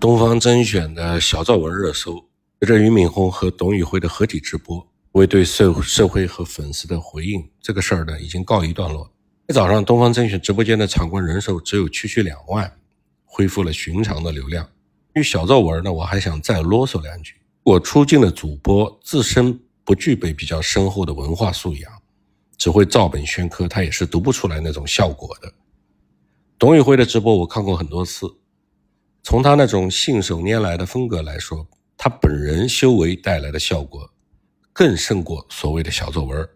东方甄选的小作文热搜，随着俞敏洪和董宇辉的合体直播，为对社社会和粉丝的回应，这个事儿呢已经告一段落。一早上东方甄选直播间的场观人数只有区区两万，恢复了寻常的流量。于小作文呢，我还想再啰嗦两句：我出镜的主播自身不具备比较深厚的文化素养，只会照本宣科，他也是读不出来那种效果的。董宇辉的直播我看过很多次。从他那种信手拈来的风格来说，他本人修为带来的效果更胜过所谓的小作文。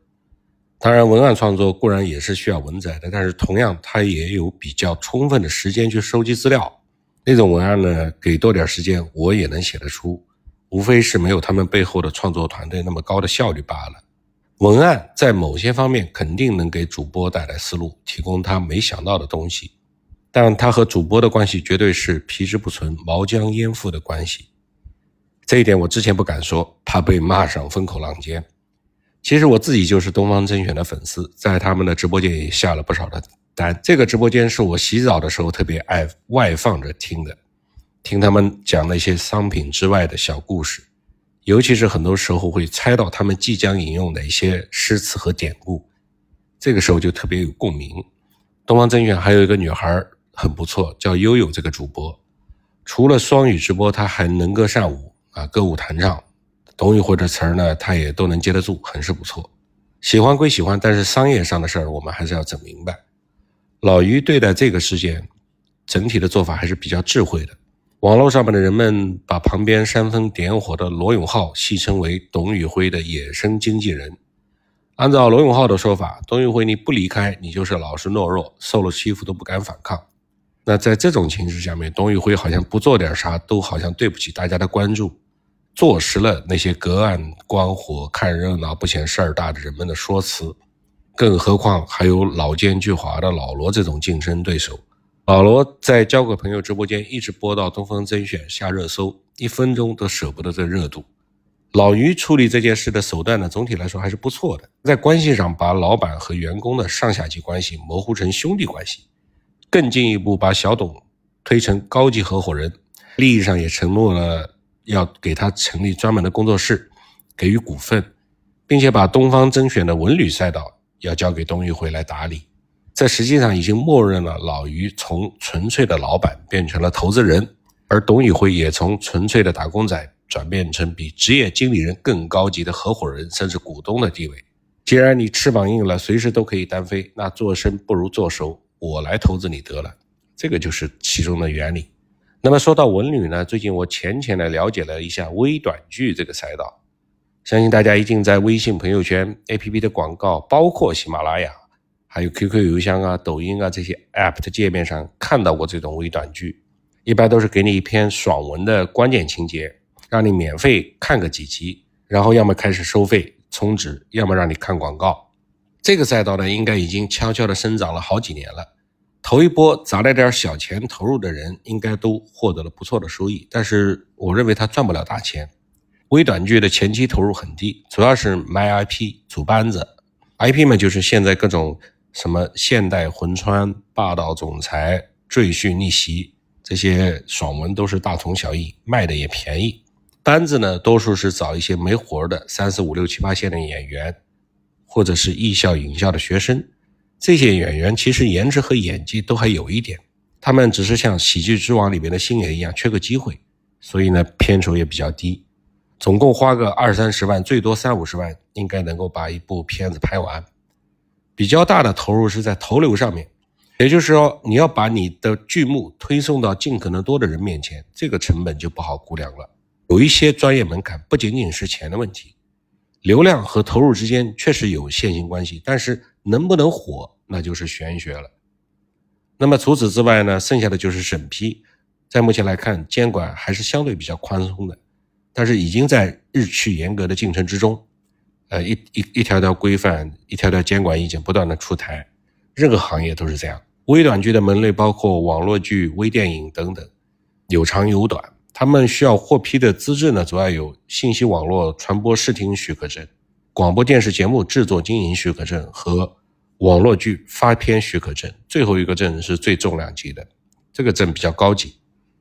当然，文案创作固然也是需要文采的，但是同样他也有比较充分的时间去收集资料。那种文案呢，给多点时间我也能写得出，无非是没有他们背后的创作团队那么高的效率罢了。文案在某些方面肯定能给主播带来思路，提供他没想到的东西。但他和主播的关系绝对是皮之不存、毛将焉附的关系，这一点我之前不敢说，怕被骂上风口浪尖。其实我自己就是东方甄选的粉丝，在他们的直播间也下了不少的单。这个直播间是我洗澡的时候特别爱外放着听的，听他们讲那些商品之外的小故事，尤其是很多时候会猜到他们即将引用哪些诗词和典故，这个时候就特别有共鸣。东方甄选还有一个女孩。很不错，叫悠悠这个主播，除了双语直播，他还能歌善舞啊，歌舞弹唱，董宇辉的词儿呢，他也都能接得住，很是不错。喜欢归喜欢，但是商业上的事儿，我们还是要整明白。老于对待这个事件，整体的做法还是比较智慧的。网络上面的人们把旁边煽风点火的罗永浩戏称为董宇辉的野生经纪人。按照罗永浩的说法，董宇辉你不离开，你就是老实懦弱，受了欺负都不敢反抗。那在这种情势下面，董宇辉好像不做点啥，都好像对不起大家的关注，坐实了那些隔岸观火、看热闹不嫌事儿大的人们的说辞。更何况还有老奸巨猾的老罗这种竞争对手。老罗在交个朋友直播间一直播到东方甄选下热搜，一分钟都舍不得这热度。老于处理这件事的手段呢，总体来说还是不错的，在关系上把老板和员工的上下级关系模糊成兄弟关系。更进一步把小董推成高级合伙人，利益上也承诺了要给他成立专门的工作室，给予股份，并且把东方甄选的文旅赛道要交给董宇辉来打理。这实际上已经默认了老于从纯粹的老板变成了投资人，而董宇辉也从纯粹的打工仔转变成比职业经理人更高级的合伙人甚至股东的地位。既然你翅膀硬了，随时都可以单飞，那做生不如做熟。我来投资你得了，这个就是其中的原理。那么说到文旅呢，最近我浅浅的了解了一下微短剧这个赛道，相信大家一定在微信朋友圈、APP 的广告，包括喜马拉雅、还有 QQ 邮箱啊、抖音啊这些 App 的界面上看到过这种微短剧。一般都是给你一篇爽文的关键情节，让你免费看个几集，然后要么开始收费充值，要么让你看广告。这个赛道呢，应该已经悄悄的生长了好几年了。头一波砸了点小钱投入的人，应该都获得了不错的收益，但是我认为他赚不了大钱。微短剧的前期投入很低，主要是买 IP 组班子，IP 嘛就是现在各种什么现代魂穿、霸道总裁、赘婿逆袭这些爽文都是大同小异，卖的也便宜。班子呢，多数是找一些没活的三四五六七八线的演员，或者是艺校影校的学生。这些演员其实颜值和演技都还有一点，他们只是像《喜剧之王》里面的星爷一样缺个机会，所以呢片酬也比较低，总共花个二三十万，最多三五十万，应该能够把一部片子拍完。比较大的投入是在投流上面，也就是说你要把你的剧目推送到尽可能多的人面前，这个成本就不好估量了。有一些专业门槛，不仅仅是钱的问题，流量和投入之间确实有线性关系，但是能不能火？那就是玄学了。那么除此之外呢，剩下的就是审批。在目前来看，监管还是相对比较宽松的，但是已经在日趋严格的进程之中。呃，一一一条条规范，一条条监管意见不断的出台，任何行业都是这样。微短剧的门类包括网络剧、微电影等等，有长有短。他们需要获批的资质呢，主要有信息网络传播视听许可证、广播电视节目制作经营许可证和。网络剧发片许可证，最后一个证是最重量级的，这个证比较高级。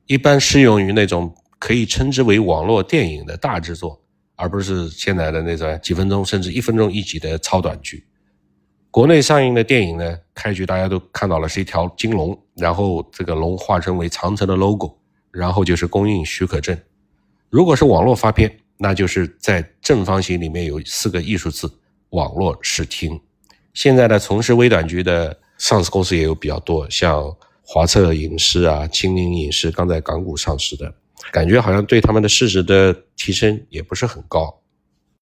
一般适用于那种可以称之为网络电影的大制作，而不是现在的那种几分钟甚至一分钟一集的超短剧。国内上映的电影呢，开局大家都看到了是一条金龙，然后这个龙化身为长城的 logo，然后就是公映许可证。如果是网络发片，那就是在正方形里面有四个艺术字“网络视听”。现在呢从事微短剧的上市公司也有比较多，像华策影视啊、青林影视，刚在港股上市的，感觉好像对他们的市值的提升也不是很高。